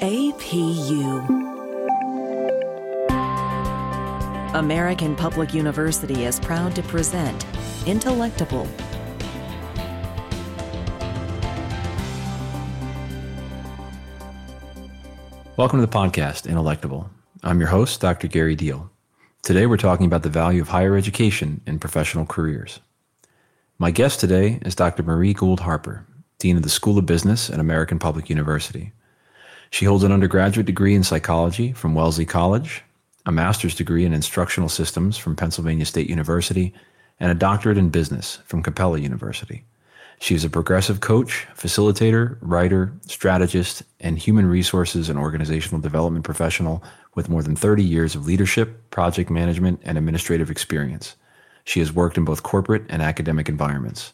APU. American Public University is proud to present Intellectible. Welcome to the podcast, Intellectible. I'm your host, Dr. Gary Deal. Today we're talking about the value of higher education in professional careers. My guest today is Dr. Marie Gould Harper, Dean of the School of Business at American Public University. She holds an undergraduate degree in psychology from Wellesley College, a master's degree in instructional systems from Pennsylvania State University, and a doctorate in business from Capella University. She is a progressive coach, facilitator, writer, strategist, and human resources and organizational development professional with more than 30 years of leadership, project management, and administrative experience. She has worked in both corporate and academic environments.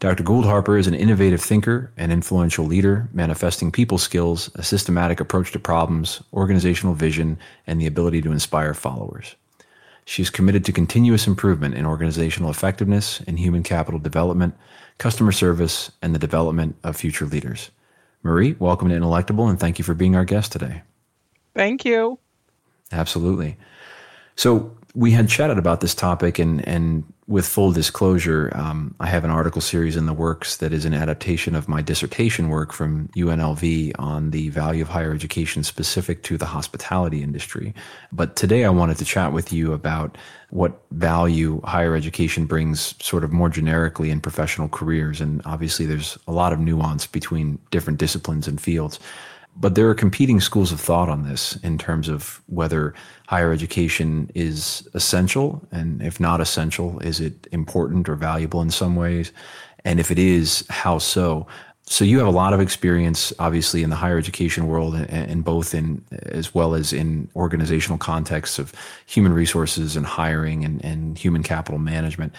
Dr. Gould Harper is an innovative thinker and influential leader, manifesting people skills, a systematic approach to problems, organizational vision, and the ability to inspire followers. She is committed to continuous improvement in organizational effectiveness and human capital development, customer service, and the development of future leaders. Marie, welcome to Intellectible, and thank you for being our guest today. Thank you. Absolutely. So, we had chatted about this topic, and, and with full disclosure, um, I have an article series in the works that is an adaptation of my dissertation work from UNLV on the value of higher education specific to the hospitality industry. But today I wanted to chat with you about what value higher education brings sort of more generically in professional careers. And obviously, there's a lot of nuance between different disciplines and fields. But there are competing schools of thought on this in terms of whether higher education is essential, and if not essential, is it important or valuable in some ways? And if it is, how so? So you have a lot of experience, obviously, in the higher education world, and both in as well as in organizational contexts of human resources and hiring and, and human capital management.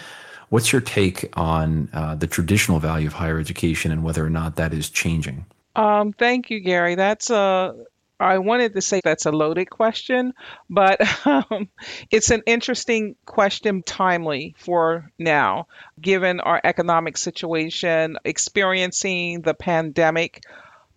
What's your take on uh, the traditional value of higher education and whether or not that is changing? Um, thank you, Gary. That's a I wanted to say that's a loaded question, but um, it's an interesting question, timely for now, given our economic situation, experiencing the pandemic.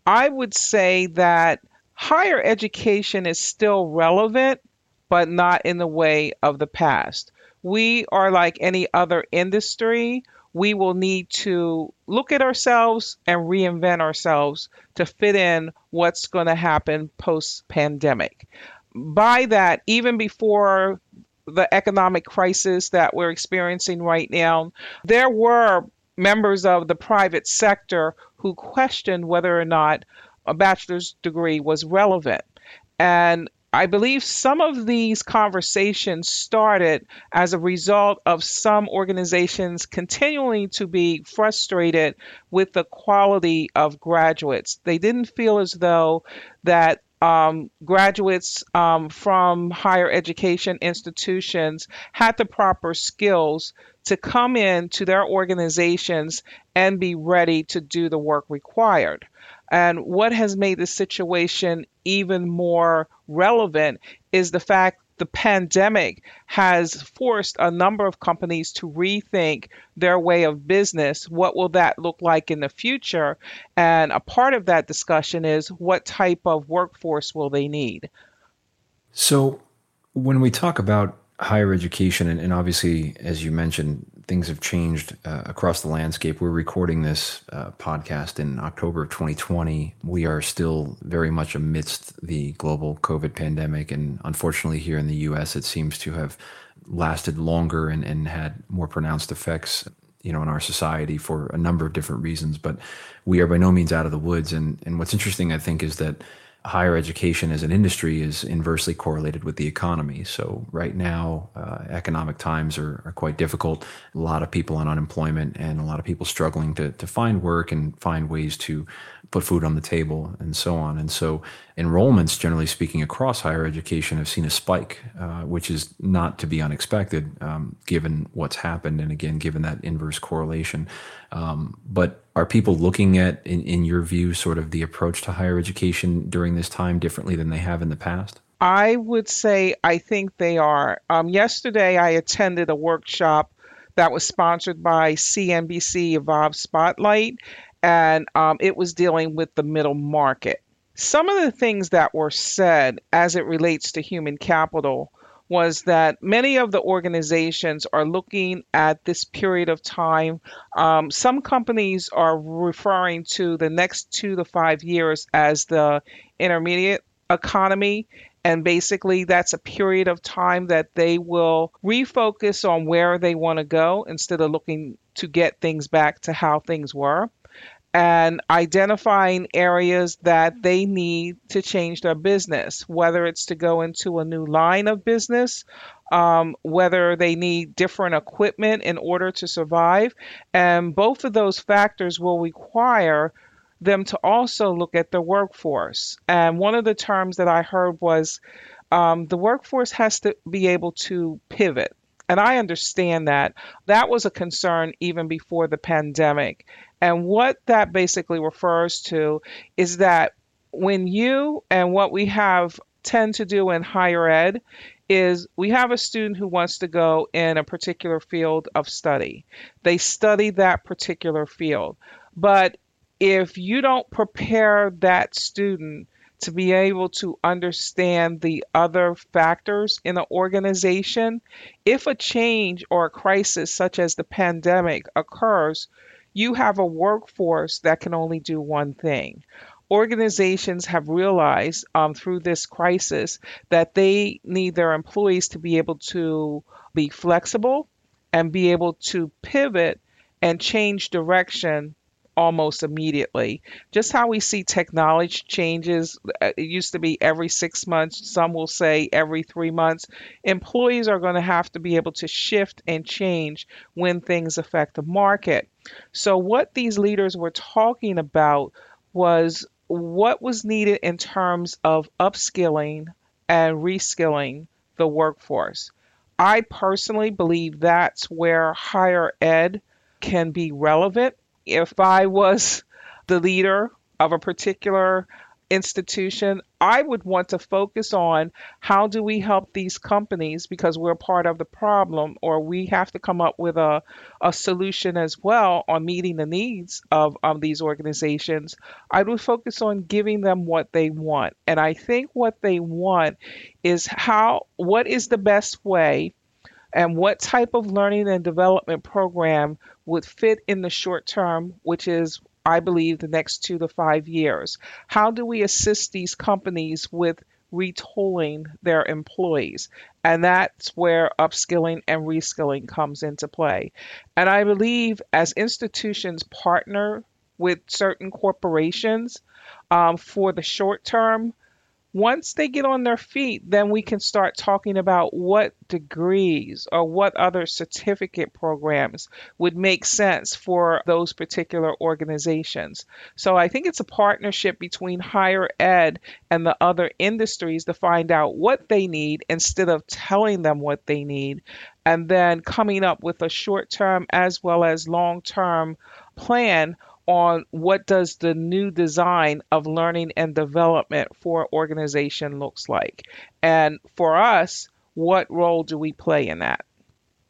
I would say that higher education is still relevant, but not in the way of the past. We are like any other industry we will need to look at ourselves and reinvent ourselves to fit in what's going to happen post pandemic. By that, even before the economic crisis that we're experiencing right now, there were members of the private sector who questioned whether or not a bachelor's degree was relevant. And I believe some of these conversations started as a result of some organizations continuing to be frustrated with the quality of graduates. They didn't feel as though that um, graduates um, from higher education institutions had the proper skills to come in to their organizations and be ready to do the work required. And what has made the situation even more relevant is the fact the pandemic has forced a number of companies to rethink their way of business. What will that look like in the future? And a part of that discussion is what type of workforce will they need? So, when we talk about higher education, and, and obviously, as you mentioned, things have changed uh, across the landscape. We're recording this uh, podcast in October of 2020. We are still very much amidst the global COVID pandemic. And unfortunately, here in the US, it seems to have lasted longer and, and had more pronounced effects you know in our society for a number of different reasons but we are by no means out of the woods and and what's interesting i think is that higher education as an industry is inversely correlated with the economy. So, right now, uh, economic times are, are, quite difficult. A lot of people on unemployment and a lot of people struggling to, to find work and find ways to put food on the table and so on. And so, enrollments, generally speaking, across higher education have seen a spike, uh, which is not to be unexpected um, given what's happened. And again, given that inverse correlation. Um, but are people looking at, in, in your view, sort of the approach to higher education during this time differently than they have in the past? I would say I think they are. Um, yesterday, I attended a workshop that was sponsored by CNBC Evolve Spotlight, and um, it was dealing with the middle market. some of the things that were said as it relates to human capital was that many of the organizations are looking at this period of time. Um, some companies are referring to the next two to five years as the intermediate economy. And basically, that's a period of time that they will refocus on where they want to go instead of looking to get things back to how things were and identifying areas that they need to change their business, whether it's to go into a new line of business, um, whether they need different equipment in order to survive. And both of those factors will require them to also look at the workforce. And one of the terms that I heard was um, the workforce has to be able to pivot. And I understand that. That was a concern even before the pandemic. And what that basically refers to is that when you and what we have tend to do in higher ed is we have a student who wants to go in a particular field of study. They study that particular field. But if you don't prepare that student to be able to understand the other factors in an organization, if a change or a crisis such as the pandemic occurs, you have a workforce that can only do one thing. Organizations have realized um, through this crisis that they need their employees to be able to be flexible and be able to pivot and change direction almost immediately. Just how we see technology changes, uh, it used to be every six months, some will say every three months. Employees are going to have to be able to shift and change when things affect the market. So, what these leaders were talking about was what was needed in terms of upskilling and reskilling the workforce. I personally believe that's where higher ed can be relevant if I was the leader of a particular institution, I would want to focus on how do we help these companies because we're part of the problem, or we have to come up with a, a solution as well on meeting the needs of um, these organizations. I would focus on giving them what they want. And I think what they want is how, what is the best way and what type of learning and development program would fit in the short term, which is, I believe, the next two to five years? How do we assist these companies with retooling their employees? And that's where upskilling and reskilling comes into play. And I believe as institutions partner with certain corporations um, for the short term, once they get on their feet, then we can start talking about what degrees or what other certificate programs would make sense for those particular organizations. So I think it's a partnership between higher ed and the other industries to find out what they need instead of telling them what they need, and then coming up with a short term as well as long term plan on what does the new design of learning and development for organization looks like. And for us, what role do we play in that?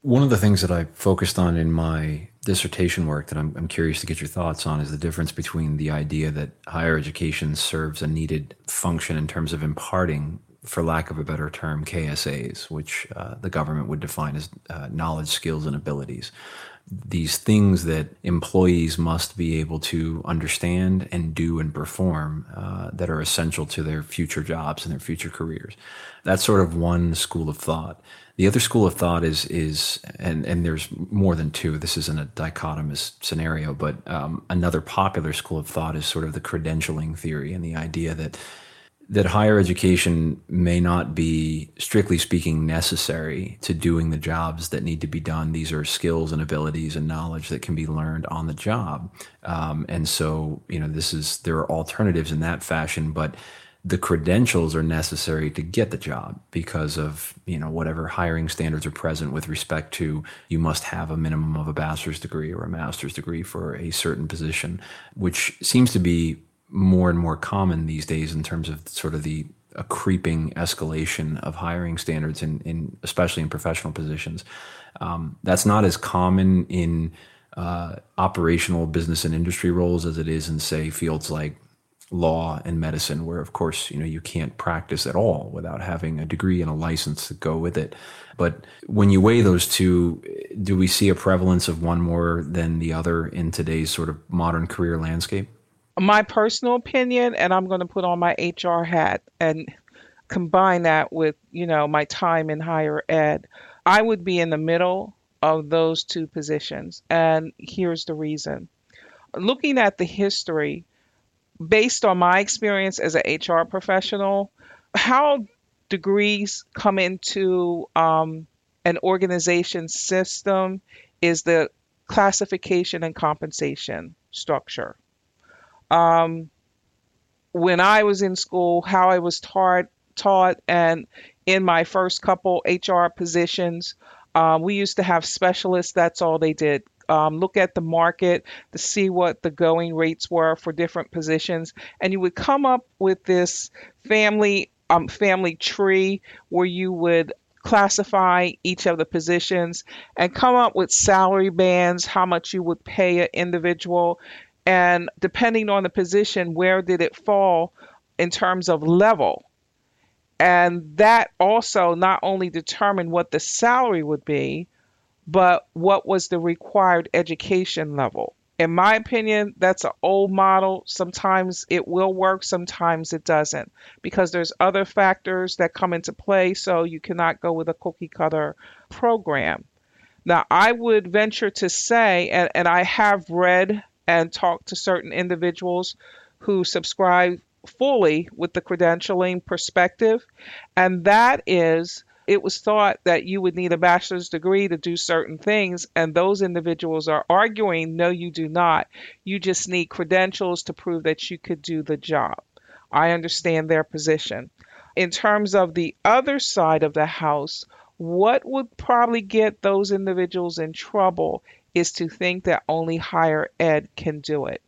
One of the things that I focused on in my dissertation work that I'm, I'm, curious to get your thoughts on is the difference between the idea that higher education serves a needed function in terms of imparting, for lack of a better term, KSAs, which uh, the government would define as uh, knowledge, skills, and abilities these things that employees must be able to understand and do and perform uh, that are essential to their future jobs and their future careers. That's sort of one school of thought. The other school of thought is is and and there's more than two. This isn't a dichotomous scenario, but um, another popular school of thought is sort of the credentialing theory and the idea that that higher education may not be, strictly speaking, necessary to doing the jobs that need to be done. These are skills and abilities and knowledge that can be learned on the job. Um, and so, you know, this is, there are alternatives in that fashion, but the credentials are necessary to get the job because of, you know, whatever hiring standards are present with respect to you must have a minimum of a bachelor's degree or a master's degree for a certain position, which seems to be more and more common these days in terms of sort of the a creeping escalation of hiring standards in, in especially in professional positions. Um, that's not as common in uh, operational business and industry roles as it is in say fields like law and medicine, where of course you know you can't practice at all without having a degree and a license to go with it. But when you weigh those two, do we see a prevalence of one more than the other in today's sort of modern career landscape? My personal opinion, and I'm going to put on my HR hat and combine that with, you know, my time in higher ed, I would be in the middle of those two positions. And here's the reason. Looking at the history, based on my experience as an HR professional, how degrees come into um, an organization system is the classification and compensation structure. Um, when I was in school, how I was taught, taught, and in my first couple HR positions, um, we used to have specialists. That's all they did. Um, look at the market to see what the going rates were for different positions, and you would come up with this family um, family tree where you would classify each of the positions and come up with salary bands, how much you would pay an individual, and depending on the position, where did it fall in terms of level. And that also not only determined what the salary would be, but what was the required education level. In my opinion, that's an old model. Sometimes it will work, sometimes it doesn't, because there's other factors that come into play, so you cannot go with a cookie cutter program. Now, I would venture to say, and, and I have read and talk to certain individuals who subscribe fully with the credentialing perspective, and that is it was thought that you would need a bachelor's degree to do certain things, and those individuals are arguing, no, you do not. You just need credentials to prove that you could do the job. I understand their position. In terms of the other side of the house, what would probably get those individuals in trouble is to think that only higher ed can do it.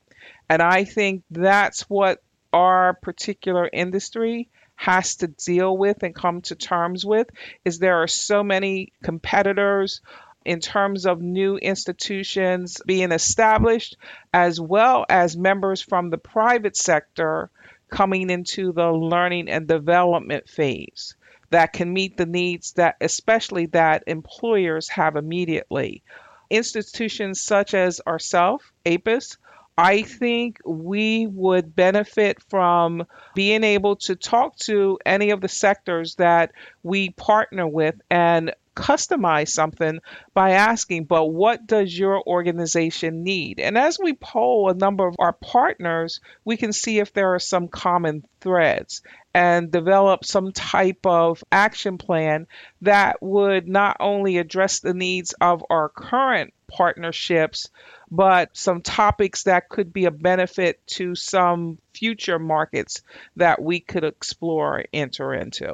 And I think that's what our particular industry has to deal with and come to terms with is there are so many competitors in terms of new institutions being established as well as members from the private sector coming into the learning and development phase that can meet the needs that especially that employers have immediately institutions such as ourselves APUS I think we would benefit from being able to talk to any of the sectors that we partner with and customize something by asking, but what does your organization need? And as we poll a number of our partners, we can see if there are some common threads and develop some type of action plan that would not only address the needs of our current partnerships, but some topics that could be a benefit to some future markets that we could explore enter into.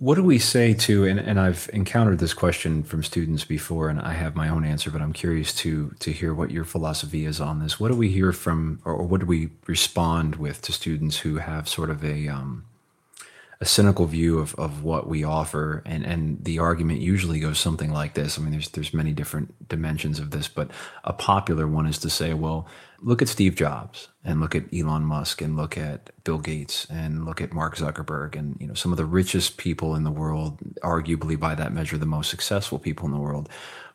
What do we say to, and, and I've encountered this question from students before, and I have my own answer, but I'm curious to to hear what your philosophy is on this. What do we hear from, or, what do we respond with to students who have sort of a um, a cynical view of, of what we offer and and the argument usually goes something like this. I mean there's there's many different dimensions of this but a popular one is to say well look at steve jobs and look at elon musk and look at bill gates and look at mark zuckerberg and you know some of the richest people in the world arguably by that measure the most successful people in the world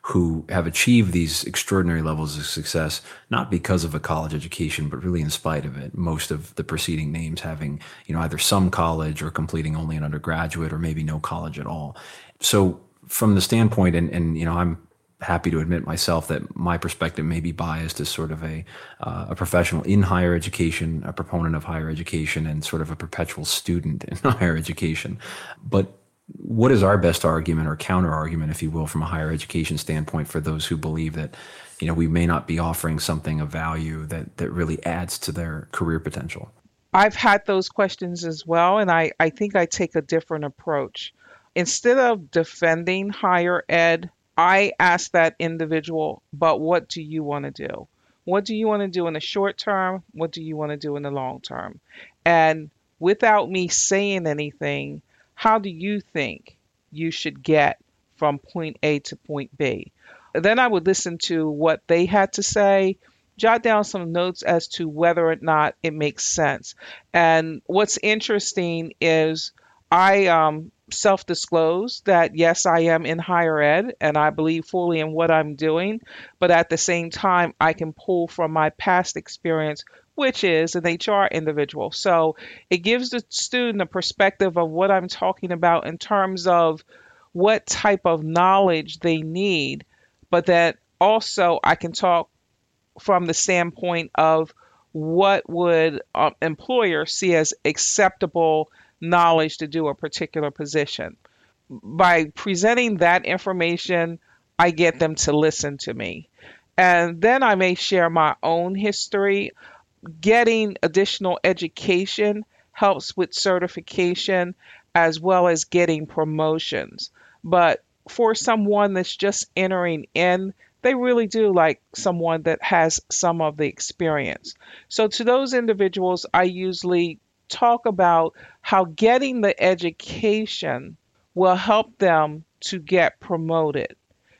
who have achieved these extraordinary levels of success, not because of a college education, but really in spite of it. Most of the preceding names having, you know, either some college or completing only an undergraduate or maybe no college at all. So from the standpoint, and, and you know, I'm happy to admit myself that my perspective may be biased as sort of a uh, a professional in higher education, a proponent of higher education, and sort of a perpetual student in higher education. But what is our best argument or counter argument, if you will, from a higher education standpoint for those who believe that, you know, we may not be offering something of value that, that really adds to their career potential? I've had those questions as well, and I, I think I take a different approach. Instead of defending higher ed, I ask that individual, but what do you want to do? What do you want to do in the short term? What do you want to do in the long term? And without me saying anything, how do you think you should get from point A to point B? Then I would listen to what they had to say jot down some notes as to whether or not it makes sense. And what's interesting is I um, self disclose that yes, I am in higher ed and I believe fully in what I'm doing, but at the same time, I can pull from my past experience, which is an HR individual. So it gives the student a perspective of what I'm talking about in terms of what type of knowledge they need, but that also I can talk from the standpoint of what would um, employers see as acceptable knowledge to do a particular position. By presenting that information, I get them to listen to me. And then I may share my own history. Getting additional education helps with certification as well as getting promotions. But for someone that's just entering in, they really do like someone that has some of the experience. So, to those individuals, I usually talk about how getting the education will help them to get promoted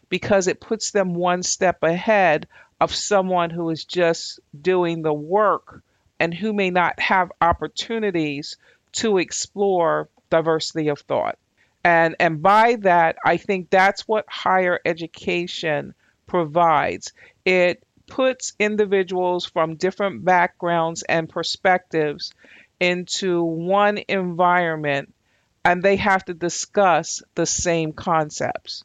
because it puts them one step ahead of someone who is just doing the work and who may not have opportunities to explore diversity of thought. And and by that, I think that's what higher education provides. It puts individuals from different backgrounds and perspectives into one environment and they have to discuss the same concepts.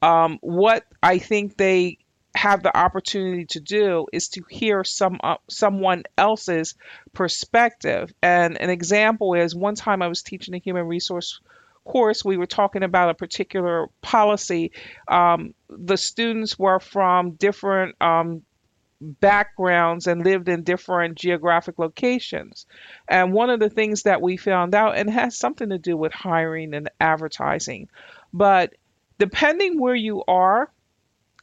Um, what I think they have the opportunity to do is to hear some uh, someone else's perspective. And an example is one time I was teaching a human resource course, we were talking about a particular policy. Um, the students were from different um, backgrounds and lived in different geographic locations. And one of the things that we found out, and has something to do with hiring and advertising, but depending where you are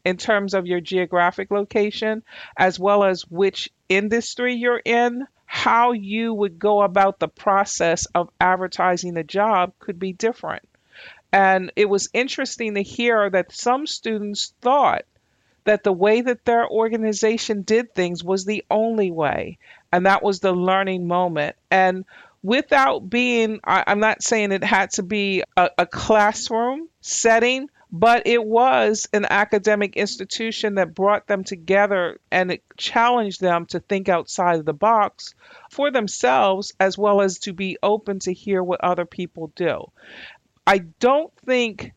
in terms of your geographic location, as well as which industry you're in, how you would go about the process of advertising a job could be different. And it was interesting to hear that some students thought that the way that their organization did things was the only way. And that was the learning moment. And without being, I, am not saying it had to be a, a classroom setting, but it was an academic institution that brought them together and it challenged them to think outside of the box for themselves as well as to be open to hear what other people do. I don't think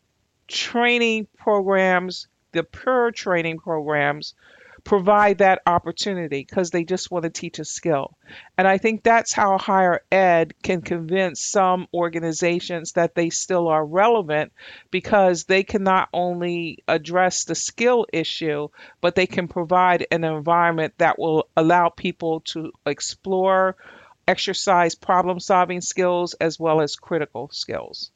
training programs the pure training programs provide that opportunity because they just want to teach a skill. And I think that's how higher ed can convince some organizations that they still are relevant because they can not only address the skill issue, but they can provide an environment that will allow people to explore, exercise problem solving skills as well as critical skills.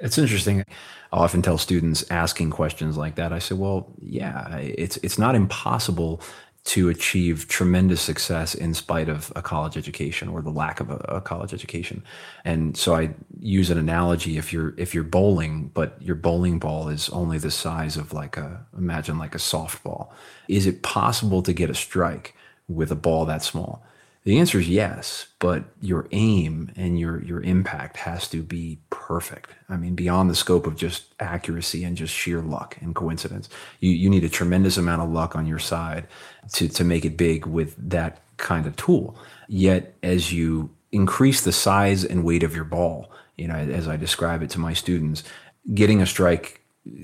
It's interesting. I often tell students asking questions like that. I say, well, yeah, it's it's not impossible to achieve tremendous success in spite of a college education or the lack of a, a, college education. And so I use an analogy if you're if you're bowling but your bowling ball is only the size of like a imagine like a softball. Is it possible to get a strike with a ball that small? The answer is yes, but your aim and your your impact has to be perfect. I mean, beyond the scope of just accuracy and just sheer luck and coincidence. You you need a tremendous amount of luck on your side to to make it big with that kind of tool. Yet as you increase the size and weight of your ball, you know, as I describe it to my students, getting a strike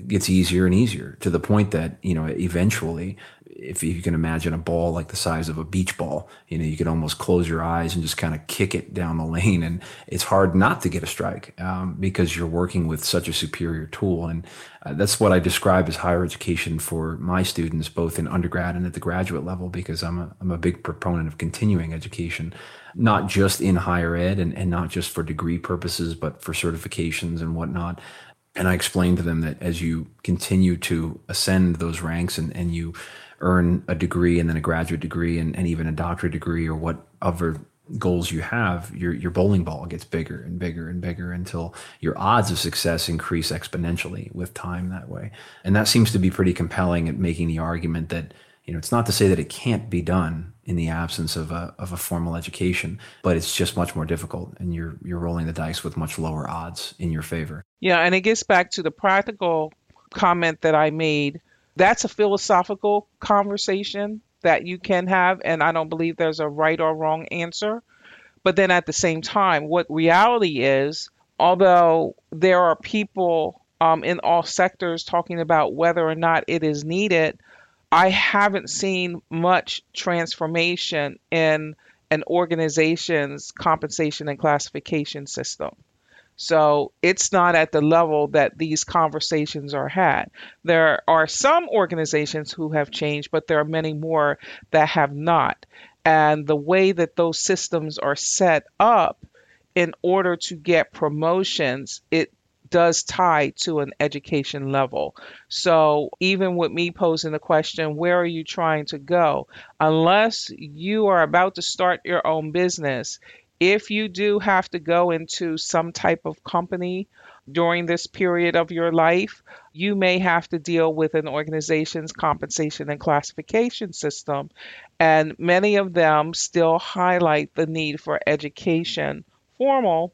gets easier and easier to the point that, you know, eventually if you can imagine a ball like the size of a beach ball, you know, you could almost close your eyes and just kind of kick it down the lane. And it's hard not to get a strike um, because you're working with such a superior tool. And uh, that's what I describe as higher education for my students, both in undergrad and at the graduate level, because I'm a, I'm a big proponent of continuing education, not just in higher ed and, and not just for degree purposes, but for certifications and whatnot. And I explained to them that as you continue to ascend those ranks and, and you earn a degree and then a graduate degree and, and even a doctorate degree or what other goals you have, your your bowling ball gets bigger and bigger and bigger until your odds of success increase exponentially with time that way. And that seems to be pretty compelling at making the argument that you know, it's not to say that it can't be done in the absence of a, of a formal education, but it's just much more difficult and you're, you're rolling the dice with much lower odds in your favor. Yeah. And it gets back to the practical comment that I made. That's a philosophical conversation that you can have. And I don't believe there's a right or wrong answer. But then at the same time, what reality is, although there are people um, in all sectors talking about whether or not it is needed, I haven't seen much transformation in an organization's compensation and classification system. So it's not at the level that these conversations are had. There are some organizations who have changed, but there are many more that have not. And the way that those systems are set up in order to get promotions, it does tie to an education level. So even with me posing the question, where are you trying to go? Unless you are about to start your own business, if you do have to go into some type of company during this period of your life, you may have to deal with an organization's compensation and classification system. And many of them still highlight the need for education, formal,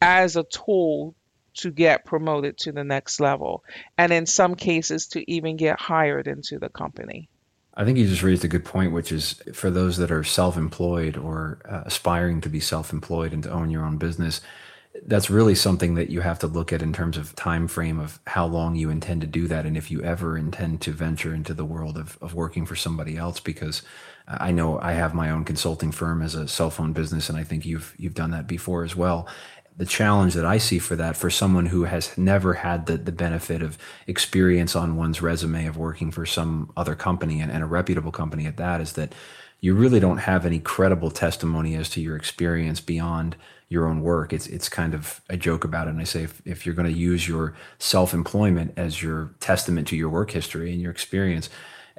as a tool to get promoted to the next level, and in some cases, to even get hired into the company. I think you just raised a good point, which is for those that are self employed or uh, aspiring to be self employed and to own your own business. That's really something that you have to look at in terms of time frame of how long you intend to do that, and if you ever intend to venture into the world of, of working for somebody else. Because I know I have my own consulting firm as a cell phone business, and I think you've you've done that before as well the challenge that I see for that for someone who has never had the, the benefit of experience on one's resume of working for some other company and, and a reputable company at that is that you really don't have any credible testimony as to your experience beyond your own work. It's it's kind of a joke about it. And I say if, if you're going to use your self employment as your testament to your work history and your experience,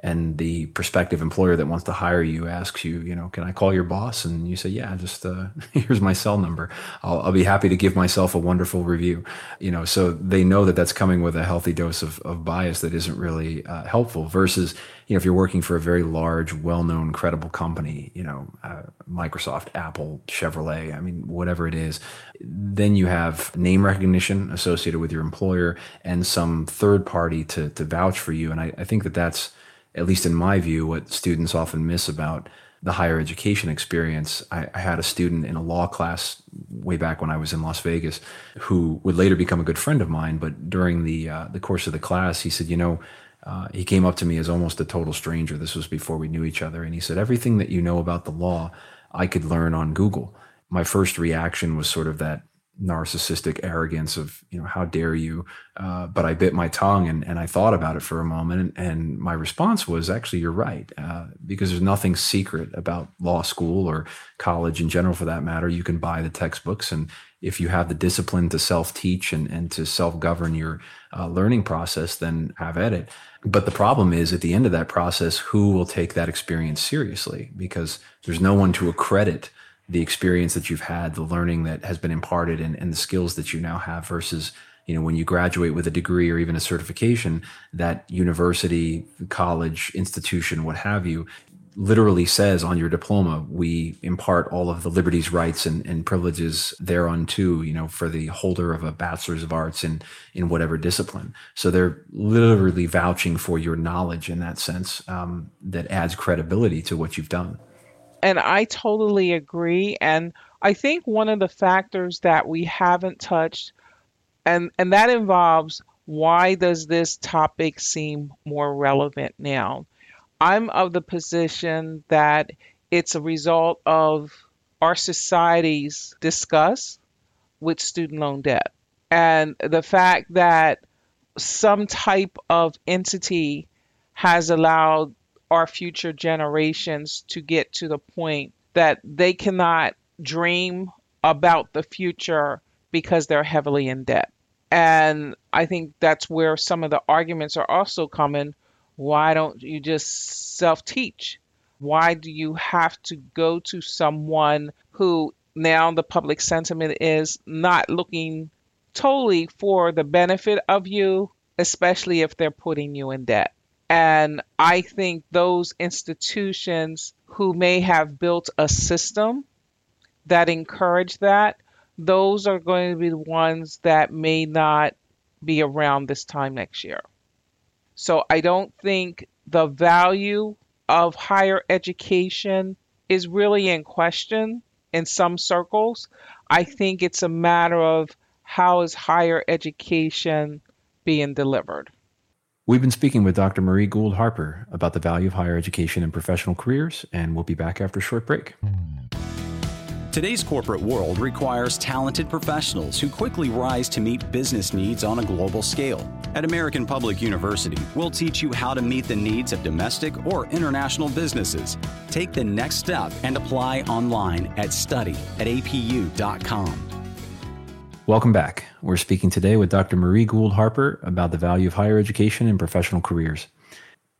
and the prospective employer that wants to hire you asks you, you know, can I call your boss? And you say, yeah, just uh, here's my cell number. I'll, I'll, be happy to give myself a wonderful review. You know, so they know that that's coming with a healthy dose of, of bias that isn't really uh, helpful. Versus, you know, if you're working for a very large, well-known, credible company, you know, uh, Microsoft, Apple, Chevrolet, I mean, whatever it is, then you have name recognition associated with your employer and some third party to to vouch for you. And I, I think that that's at least in my view, what students often miss about the higher education experience. I, I, had a student in a law class way back when I was in Las Vegas who would later become a good friend of mine. But during the uh, the course of the class, he said, "You know." Uh, he came up to me as almost a total stranger. This was before we knew each other. And he said, Everything that you know about the law, I could learn on Google. My first reaction was sort of that narcissistic arrogance of you know how dare you? Uh, but i bit my tongue and, and i thought about it for a moment and, and my response was actually you're right uh, because there's nothing secret about law school or college in general for that matter. You can buy the textbooks and if you have the discipline to self-teach and, and to self-govern your uh, learning process then have at it. But the problem is at the end of that process who will take that experience seriously? Because there's no one to accredit the experience that you've had, the learning that has been imparted, and, and the skills that you now have versus you know when you graduate with a degree or even a certification that university college institution what have you literally says on your diploma we impart all of the liberties rights and, and privileges thereunto you know for the holder of a bachelor's of arts in in whatever discipline. So they're literally vouching for your knowledge in that sense um, that adds credibility to what you've done and I totally agree. And I think one of the factors that we haven't touched, and, and that involves why does this topic seem more relevant now? I'm of the position that it's a result of our society's disgust with student loan debt and the fact that some type of entity has allowed our future generations to get to the point that they cannot dream about the future because they're heavily in debt. And I think that's where some of the arguments are also coming. Why don't you just self teach? Why do you have to go to someone who now the public sentiment is not looking totally for the benefit of you, especially if they're putting you in debt? And I think those institutions who may have built a system that encourage that, those are going to be the ones that may not be around this time next year. So I don't think the value of higher education is really in question in some circles. I think it's a matter of how is higher education being delivered. We've been speaking with Dr. Marie Gould Harper about the value of higher education and professional careers, and we'll be back after a short break. Today's corporate world requires talented professionals who quickly rise to meet business needs on a global scale. At American Public University, we'll teach you how to meet the needs of domestic or international businesses. Take the next step and apply online at study at apu.com. Welcome back. We're speaking today with Dr. Marie Gould Harper about the value of higher education and professional careers.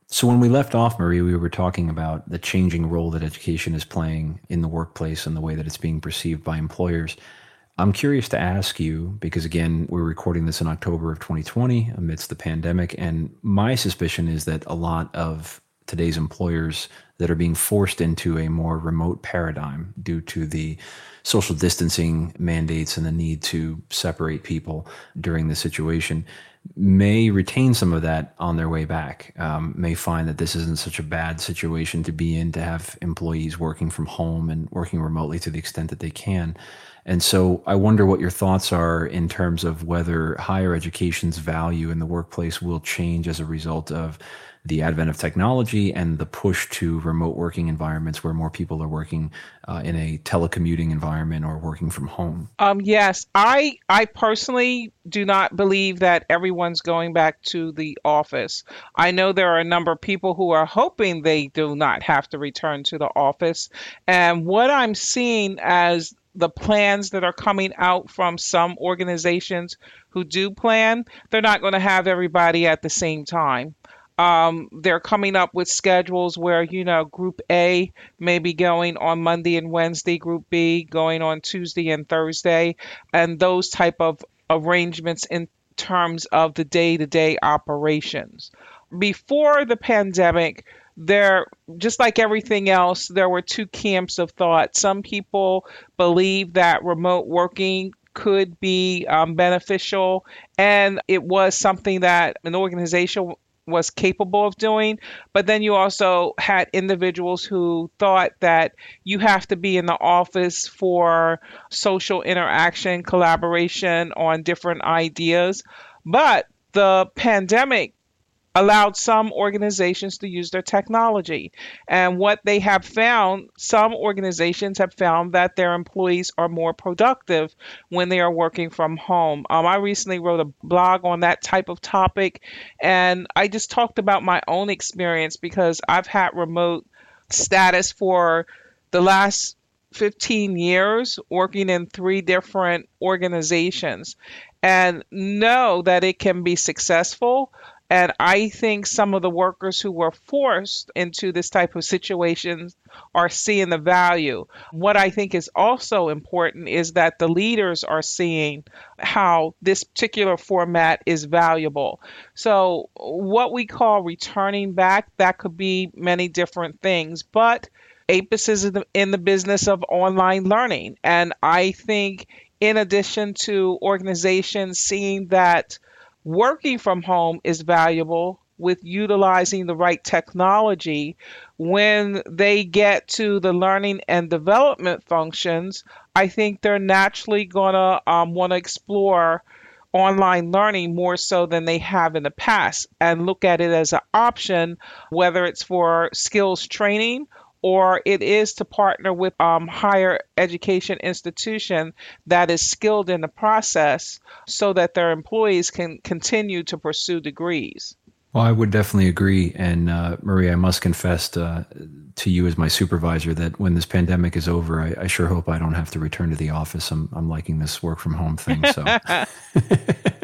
So, when we left off, Marie, we were talking about the changing role that education is playing in the workplace and the way that it's being perceived by employers. I'm curious to ask you because, again, we're recording this in October of 2020 amidst the pandemic. And my suspicion is that a lot of today's employers that are being forced into a more remote paradigm due to the social distancing mandates and the need to separate people during the situation may retain some of that on their way back, um, may find that this isn't such a bad situation to be in to have employees working from home and working remotely to the extent that they can. And so I wonder what your thoughts are in terms of whether higher education's value in the workplace will change as a result of the advent of technology and the push to remote working environments where more people are working uh, in a telecommuting environment or working from home? Um, yes, I I personally do not believe that everyone's going back to the office. I know there are a number of people who are hoping they do not have to return to the office, and what I'm seeing as the plans that are coming out from some organizations who do plan, they're not going to have everybody at the same time. Um, they're coming up with schedules where, you know, Group A may be going on Monday and Wednesday, Group B going on Tuesday and Thursday, and those type of arrangements in terms of the day to day operations. Before the pandemic, there just like everything else there were two camps of thought some people believe that remote working could be um, beneficial and it was something that an organization was capable of doing. But then you also had individuals who thought that you have to be in the office for social interaction, collaboration on different ideas. But the pandemic allowed some organizations to use their technology. And what they have found, some organizations have found that their employees are more productive when they are working from home. Um, I recently wrote a blog on that type of topic, and I just talked about my own experience because I've had remote status for the last 15 years working in three different organizations and know that it can be successful and I think some of the workers who were forced into this type of situation are seeing the value. What I think is also important is that the leaders are seeing how this particular format is valuable. So, what we call returning back, that could be many different things, but APUS is in the business of online learning. And I think, in addition to organizations seeing that working from home is valuable with utilizing the right technology. When they get to the learning and development functions, I think they're naturally going to um, want to explore online learning more so than they have in the past and look at it as an option, whether it's for skills training or it is to partner with um, higher education institution that is skilled in the process so that their employees can continue to pursue degrees. Well, I would definitely agree. And uh, Maria, I must confess uh, to you as my supervisor that when this pandemic is over, I, I, sure hope I don't have to return to the office. I'm, I'm liking this work from home thing. So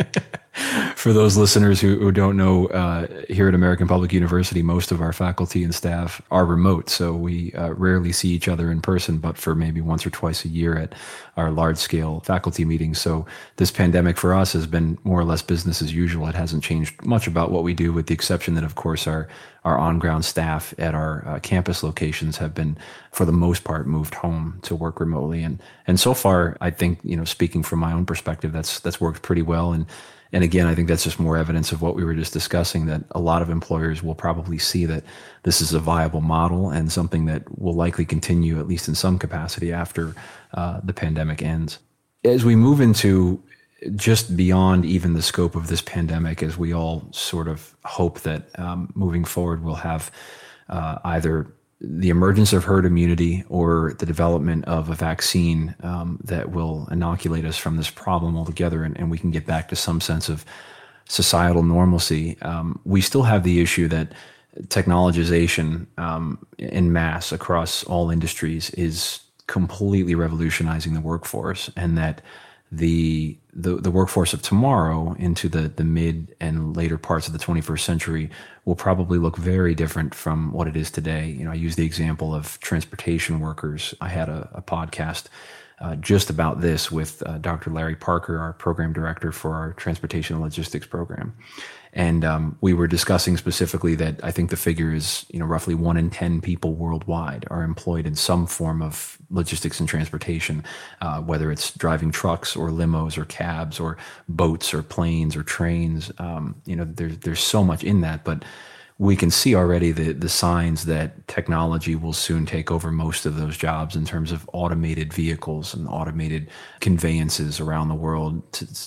for those listeners who, who don't know, uh, here at American Public University, most of our faculty and staff are remote, so we uh, rarely see each other in person, but for maybe once or twice a year at our large scale faculty meetings. So this pandemic for us has been more or less business as usual. It hasn't changed much about what we do, with the exception that, of course, our our on ground staff at our uh, campus locations have been, for the most part, moved home to work remotely. And and so far, I think you know, speaking from my own perspective, that's that's worked pretty well. And and again, I think that's just more evidence of what we were just discussing that a lot of employers will probably see that this is a viable model and something that will likely continue, at least in some capacity, after uh, the pandemic ends. As we move into just beyond even the scope of this pandemic, as we all sort of hope that um, moving forward we'll have uh, either the emergence of herd immunity or the development of a vaccine um, that will inoculate us from this problem altogether and, and, we can get back to some sense of societal normalcy, um, we still have the issue that technologization um, in mass across all industries is completely revolutionizing the workforce and that the the, the workforce of tomorrow into the, the mid and later parts of the 21st century will probably look very different from what it is today. You know, I use the example of transportation workers. I had a, a podcast uh, just about this with uh, Dr. Larry Parker, our program director for our transportation and logistics program. And um, we were discussing specifically that I think the figure is, you know, roughly one in 10 people worldwide are employed in some form of logistics and transportation, uh, whether it's driving trucks or limos or cabs or boats or planes or trains. Um, you know, there's, there's so much in that, but we can see already the, the signs that technology will soon take over most of those jobs in terms of automated vehicles and automated conveyances around the world.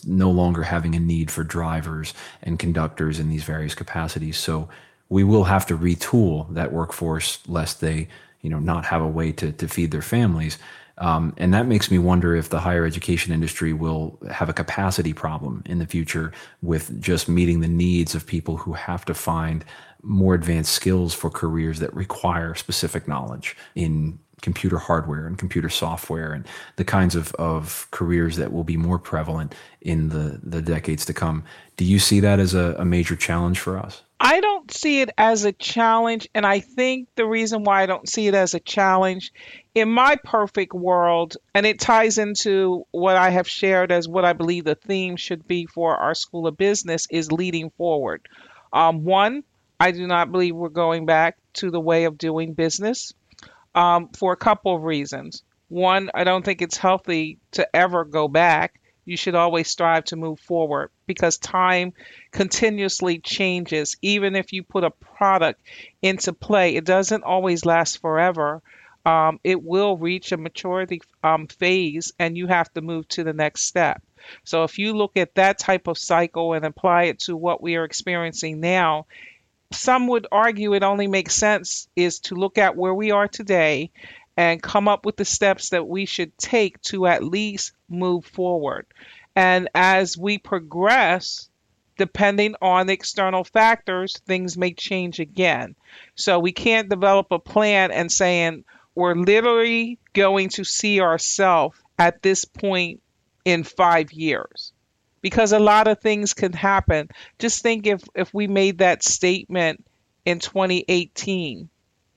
No longer having a need for drivers and conductors in these various capacities. So we will have to retool that workforce lest they, you know, not have a way to, to feed their families. Um, and that makes me wonder if the higher education industry will have a capacity problem in the future with just meeting the needs of people who have to find more advanced skills for careers that require specific knowledge in computer hardware and computer software and the kinds of, of careers that will be more prevalent in the, the decades to come. Do you see that as a, a major challenge for us? I don't see it as a challenge. And I think the reason why I don't see it as a challenge in my perfect world, and it ties into what I have shared as what I believe the theme should be for our School of Business, is leading forward. Um, one, I do not believe we're going back to the way of doing business um, for a couple of reasons. One, I don't think it's healthy to ever go back. You should always strive to move forward because time continuously changes. Even if you put a product into play, it doesn't always last forever. Um, it will reach a maturity um, phase and you have to move to the next step. So, if you look at that type of cycle and apply it to what we are experiencing now, some would argue it only makes sense is to look at where we are today and come up with the steps that we should take to at least move forward. And as we progress, depending on external factors, things may change again. So we can't develop a plan and saying we're literally going to see ourselves at this point in five years because a lot of things can happen. Just think if if we made that statement in 2018,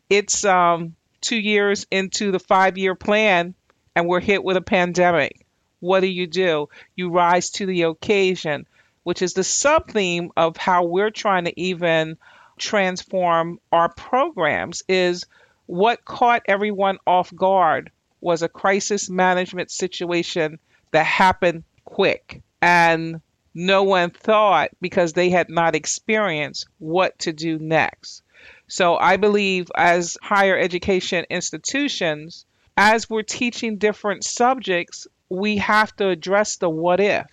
it's um, two years into the five year plan, and we're hit with a pandemic. What do you do? You rise to the occasion, which is the sub theme of how we're trying to even transform our programs. Is what caught everyone off guard was a crisis management situation that happened quick and no one thought because they had not experienced what to do next. So I believe as higher education institutions, as we're teaching different subjects, we have to address the what if.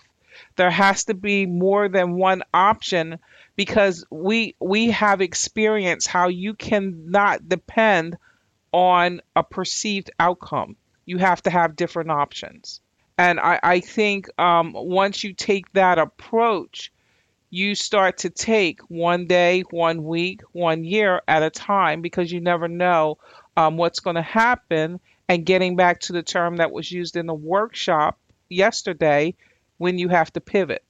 There has to be more than one option because we we have experienced how you cannot depend on a perceived outcome. You have to have different options. And I, I think um, once you take that approach, you start to take one day, one week, one year at a time because you never know um, what's going to happen. And getting back to the term that was used in the workshop yesterday, when you have to pivot.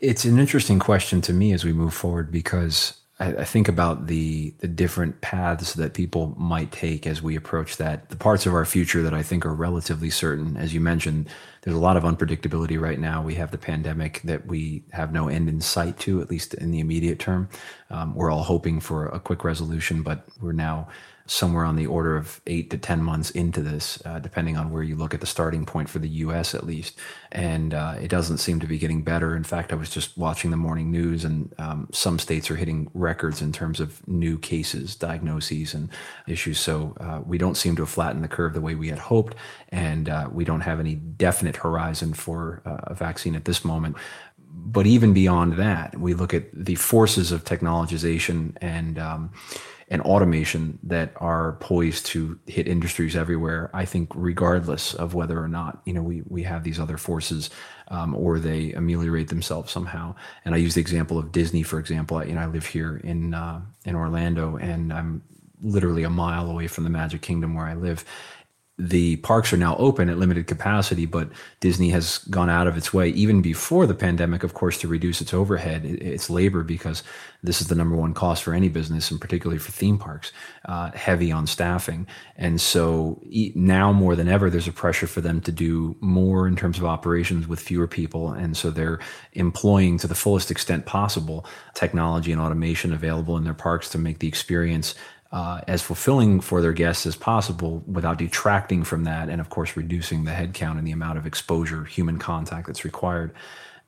It's an interesting question to me as we move forward because I, I think about the the different paths that people might take as we approach that. The parts of our future that I think are relatively certain, as you mentioned, there's a lot of unpredictability right now. We have the pandemic that we have no end in sight to, at least in the immediate term. Um, we're all hoping for a quick resolution, but we're now somewhere on the order of eight to 10 months into this, uh, depending on where you look at the starting point for the US at least. And uh, it doesn't seem to be getting better. In fact, I was just watching the morning news, and um, some states are hitting records in terms of new cases, diagnoses, and issues. So uh, we don't seem to have flattened the curve the way we had hoped. And uh, we don't have any definite horizon for uh, a vaccine at this moment but even beyond that, we look at the forces of technologization and um, and automation that are poised to hit industries everywhere. I think, regardless of whether or not you know we we have these other forces um, or they ameliorate themselves somehow. And I use the example of Disney, for example. I, you know, I live here in uh, in Orlando, and I'm literally a mile away from the Magic Kingdom where I live the parks are now open at limited capacity, but Disney has gone out of its way, even before the pandemic, of course, to reduce its overhead, its labor, because this is the number one cost for any business, and particularly for theme parks, uh, heavy on staffing. And so now more than ever, there's a pressure for them to do more in terms of operations with fewer people. And so they're employing to the fullest extent possible technology and automation available in their parks to make the experience uh, as fulfilling for their guests as possible without detracting from that and of course reducing the headcount and the amount of exposure human contact that's required.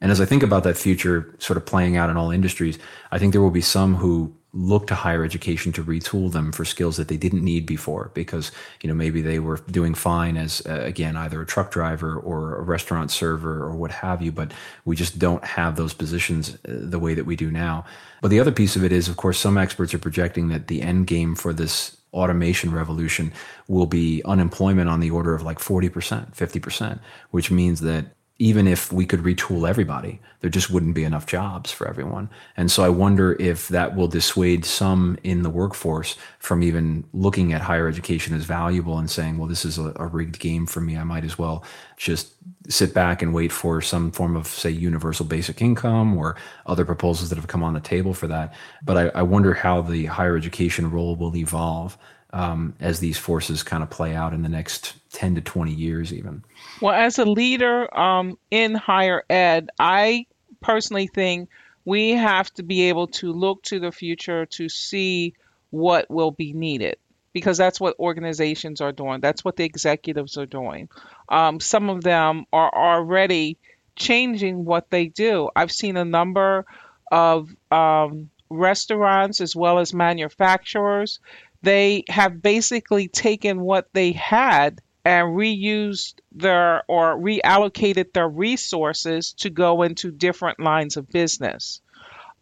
And as i think about that future sort of playing out in all industries i think there will be some who look to higher education to retool them for skills that they didn't need before because you know maybe they were doing fine as uh, again either a truck driver or a restaurant server or what have you but we just don't have those positions uh, the way that we do now. But the other piece of it is of course some experts are projecting that the end game for this automation revolution will be unemployment on the order of like 40%, 50%, which means that even if we could retool everybody, there just wouldn't be enough jobs for everyone. And so I wonder if that will dissuade some in the workforce from even looking at higher education as valuable and saying, well, this is a, a rigged game for me. I might as well just sit back and wait for some form of, say, universal basic income or other proposals that have come on the table for that. But I, I wonder how the higher education role will evolve um, as these forces kind of play out in the next 10 to 20 years, even. Well, as a leader um, in higher ed, I personally think we have to be able to look to the future to see what will be needed because that's what organizations are doing. That's what the executives are doing. Um, some of them are already changing what they do. I've seen a number of um, restaurants as well as manufacturers they have basically taken what they had and reused their or reallocated their resources to go into different lines of business.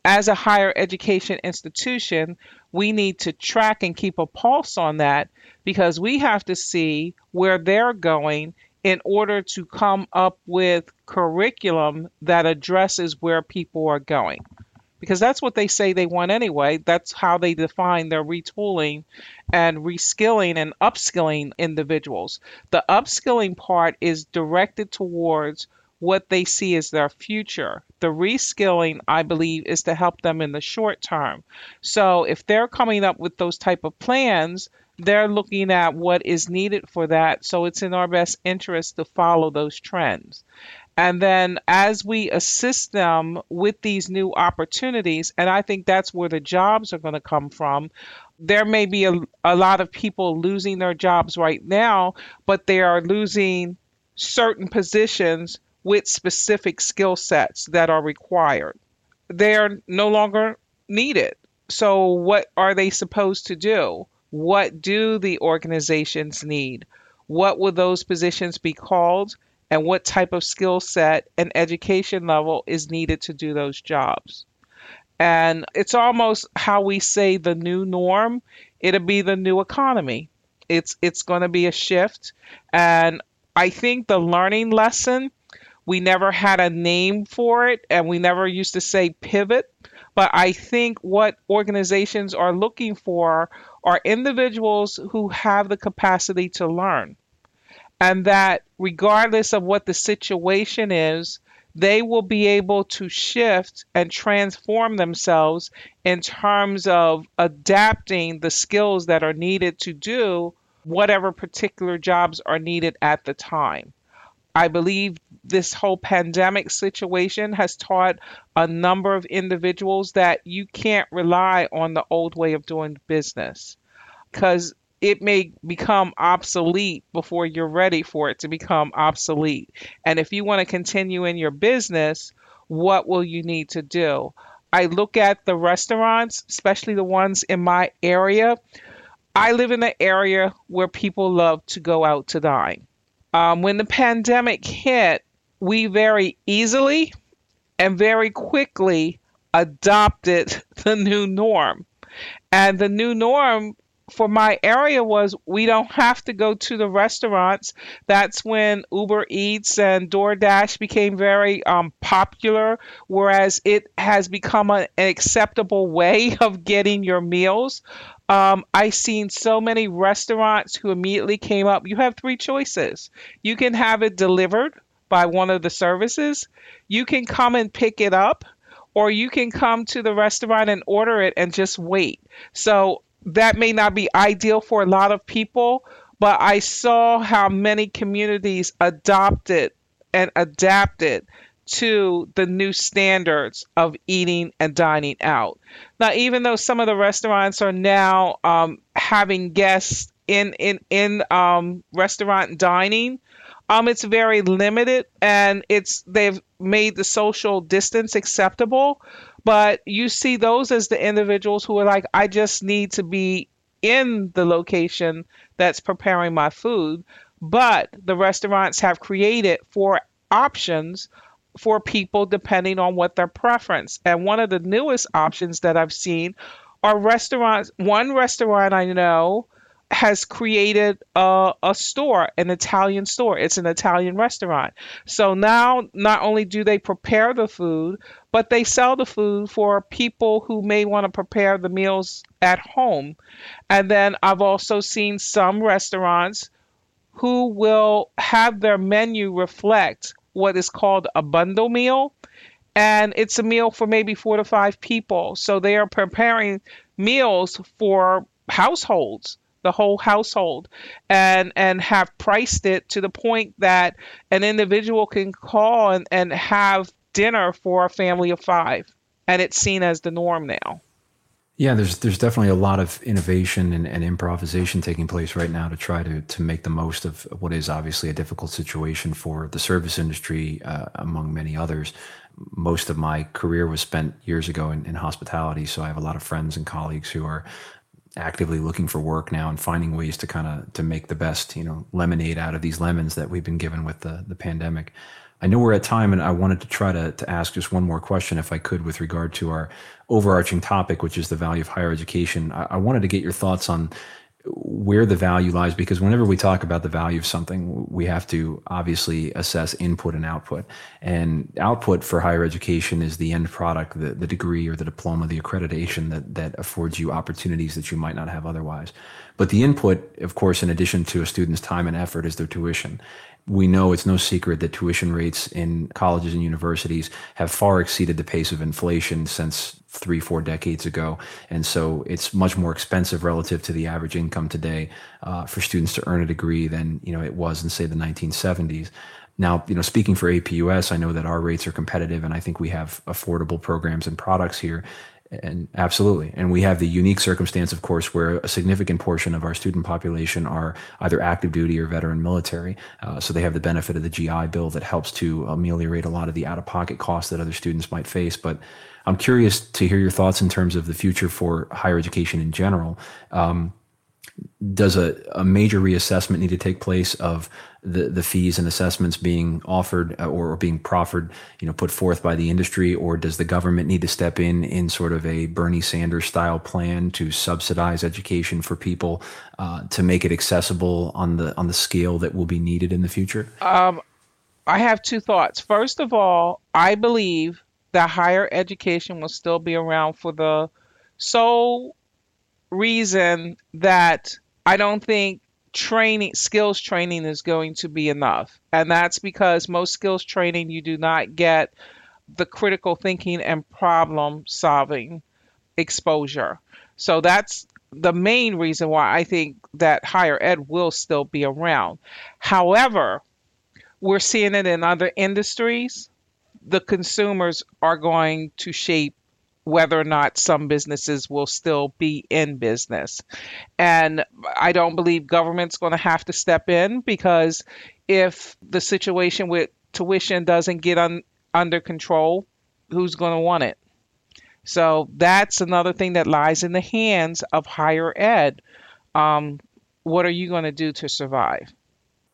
As a higher education institution, we need to track and keep a pulse on that because we have to see where they're going in order to come up with curriculum that addresses where people are going because that's what they say they want anyway. That's how they define their retooling and reskilling and upskilling individuals. The upskilling part is directed towards what they see as their future. The reskilling, I believe, is to help them in the short term. So if they're coming up with those type of plans, they're looking at what is needed for that. So it's in our best interest to follow those trends. And then as we assist them with these new opportunities, and I think that's where the jobs are going to come from. There may be a, a lot of people losing their jobs right now, but they are losing certain positions with specific skill sets that are required. They are no longer needed. So, what are they supposed to do? What do the organizations need? What will those positions be called? And what type of skill set and education level is needed to do those jobs. And it's almost how we say the new norm, it'll be the new economy. It's it's going to be a shift and I think the learning lesson we never had a name for it and we never used to say pivot, but I think what organizations are looking for are individuals who have the capacity to learn and that regardless of what the situation is, they will be able to shift and transform themselves in terms of adapting the skills that are needed to do whatever particular jobs are needed at the time. I believe this whole pandemic situation has taught a number of individuals that you can't rely on the old way of doing business because it may become obsolete before you're ready for it to become obsolete. And if you want to continue in your business, what will you need to do? I look at the restaurants, especially the ones in my area. I live in an area where people love to go out to dine. Um, when the pandemic hit, we very easily and very quickly adopted the new norm. And the new norm for my area was we don't have to go to the restaurants. That's when Uber Eats and DoorDash became very um, popular, whereas it has become a, an acceptable way of getting your meals. Um, I seen so many restaurants who immediately came up. You have three choices. You can have it delivered by one of the services. You can come and pick it up, or you can come to the restaurant and order it and just wait. So that may not be ideal for a lot of people, but I saw how many communities adopted and adapted to the new standards of eating and dining out. Now, even though some of the restaurants are now um, having guests in in in um, restaurant dining, um, it's very limited, and it's they've made the social distance acceptable. But you see those as the individuals who are like, I just need to be in the location that's preparing my food. But the restaurants have created four options for people depending on what their preference. And one of the newest options that I've seen are restaurants. One restaurant I know has created a, a store, an Italian store. It's an Italian restaurant. So now, not only do they prepare the food, but they sell the food for people who may want to prepare the meals at home. And then I've also seen some restaurants who will have their menu reflect what is called a bundle meal. And it's a meal for maybe four to five people. So they are preparing meals for households the whole household and and have priced it to the point that an individual can call and, and have dinner for a family of five and it's seen as the norm now yeah there's there's definitely a lot of innovation and, and improvisation taking place right now to try to to make the most of what is obviously a difficult situation for the service industry uh, among many others most of my career was spent years ago in, in, hospitality. So I have a lot of friends and colleagues who are actively looking for work now and finding ways to kind of to make the best you know lemonade out of these lemons that we've been given with the the pandemic. I know we're at time, and I wanted to try to, to ask just one more question, if I could, with regard to our overarching topic, which is the value of higher education. I, I wanted to get your thoughts on where the value lies because whenever we talk about the value of something we have to obviously assess input and output. And output for higher education is the end product the, the degree or the diploma the accreditation that, that affords you opportunities that you might not have otherwise. But the input of course in addition to a student's time and effort is their tuition we know it's no secret that tuition rates in colleges and universities have far exceeded the pace of inflation since three, four decades ago. And so it's much more expensive relative to the average income today uh, for students to earn a degree than, you know, it was in, say, the 1970s. Now, you know, speaking for APUS, I know that our rates are competitive and I think we have affordable programs and products here. And absolutely. And we have the unique circumstance, of course, where a significant portion of our student population are either active duty or veteran military. Uh, so they have the benefit of the GI Bill that helps to ameliorate a lot of the out of pocket costs that other students might face. But I'm curious to hear your thoughts in terms of the future for higher education in general. Um, does a, a major reassessment need to take place of the, the fees and assessments being offered uh, or being proffered, you know, put forth by the industry, or does the government need to step in in sort of a Bernie Sanders style plan to subsidize education for people uh, to make it accessible on the on the scale that will be needed in the future? Um, I have two thoughts. First of all, I believe that higher education will still be around for the sole reason that I don't think training skills training is going to be enough. And that's because most skills training you do not get the critical thinking and problem solving exposure. So that's the main reason why i think that higher ed will still be around. However we're seeing it in other industries. The consumers are going to shape whether or not some businesses will still be in business. And I don't believe government's going to have to step in because if the situation with tuition doesn't get un- under control, who's going to want it? So that's another thing that lies in the hands of higher ed. Um, what are you going to do to survive?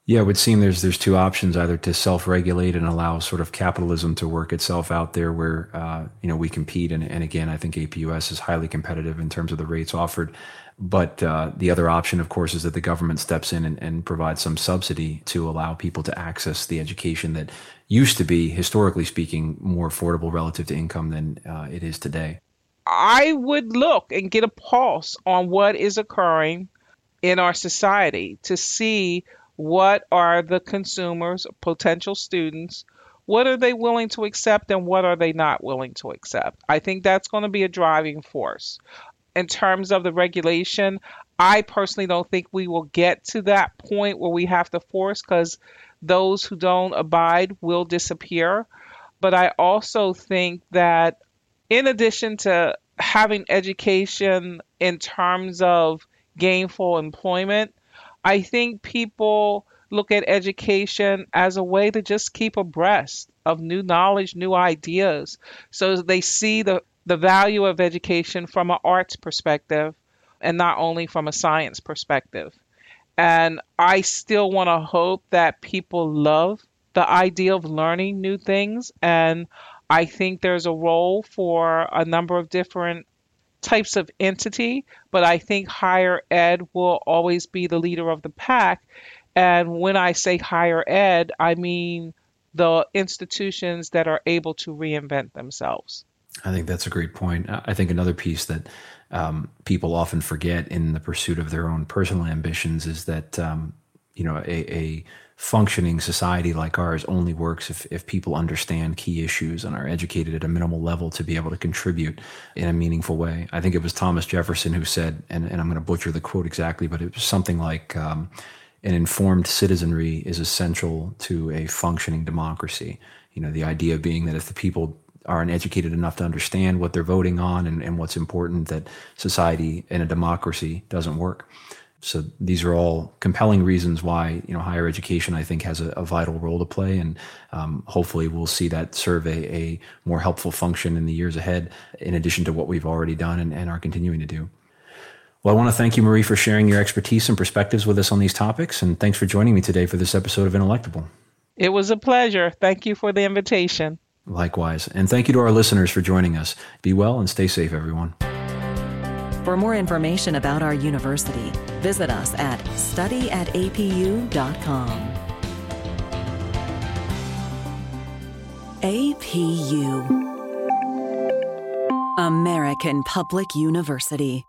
Yeah, it would seem there's there's two options: either to self-regulate and allow sort of capitalism to work itself out there, where uh, you know we compete, and, and again, I think APUS is highly competitive in terms of the rates offered. But uh, the other option, of course, is that the government steps in and, and provides some subsidy to allow people to access the education that used to be, historically speaking, more affordable relative to income than uh, it is today. I would look and get a pulse on what is occurring in our society to see what are the consumers, potential students, what are they willing to accept and what are they not willing to accept? I think that's going to be a driving force. In terms of the regulation, I personally don't think we will get to that point where we have to force because those who don't abide will disappear. But I also think that in addition to having education in terms of gainful employment, I think people look at education as a way to just keep abreast of new knowledge, new ideas. So they see the, the value of education from an arts perspective and not only from a science perspective. And I still want to hope that people love the idea of learning new things. And I think there's a role for a number of different types of entity, but I think higher ed will always be the leader of the pack. And when I say higher ed, I mean the institutions that are able to reinvent themselves. I think that's a great point. I think another piece that um, people often forget in the pursuit of their own personal ambitions is that um, you know a, a functioning society like ours only works if, if people understand key issues and are educated at a minimal level to be able to contribute in a meaningful way. I think it was Thomas Jefferson who said, and, and I'm going to butcher the quote exactly, but it was something like um, an informed citizenry is essential to a functioning democracy. You know, the idea being that if the people aren't educated enough to understand what they're voting on and, and what's important, that society in a democracy doesn't work. So these are all compelling reasons why you know higher education I think has a, a vital role to play, and um, hopefully we'll see that serve a, a, more helpful function in the years ahead, in addition to what we've already done and, and are continuing to do. Well, I want to thank you, Marie, for sharing your expertise and perspectives with us on these topics, and thanks for joining me today for this episode of Intellectible. It was a pleasure. Thank you for the invitation. Likewise, and thank you to our listeners for joining us. Be well and stay safe, everyone. For more information about our university, visit us at studyatapu.com. APU American Public University.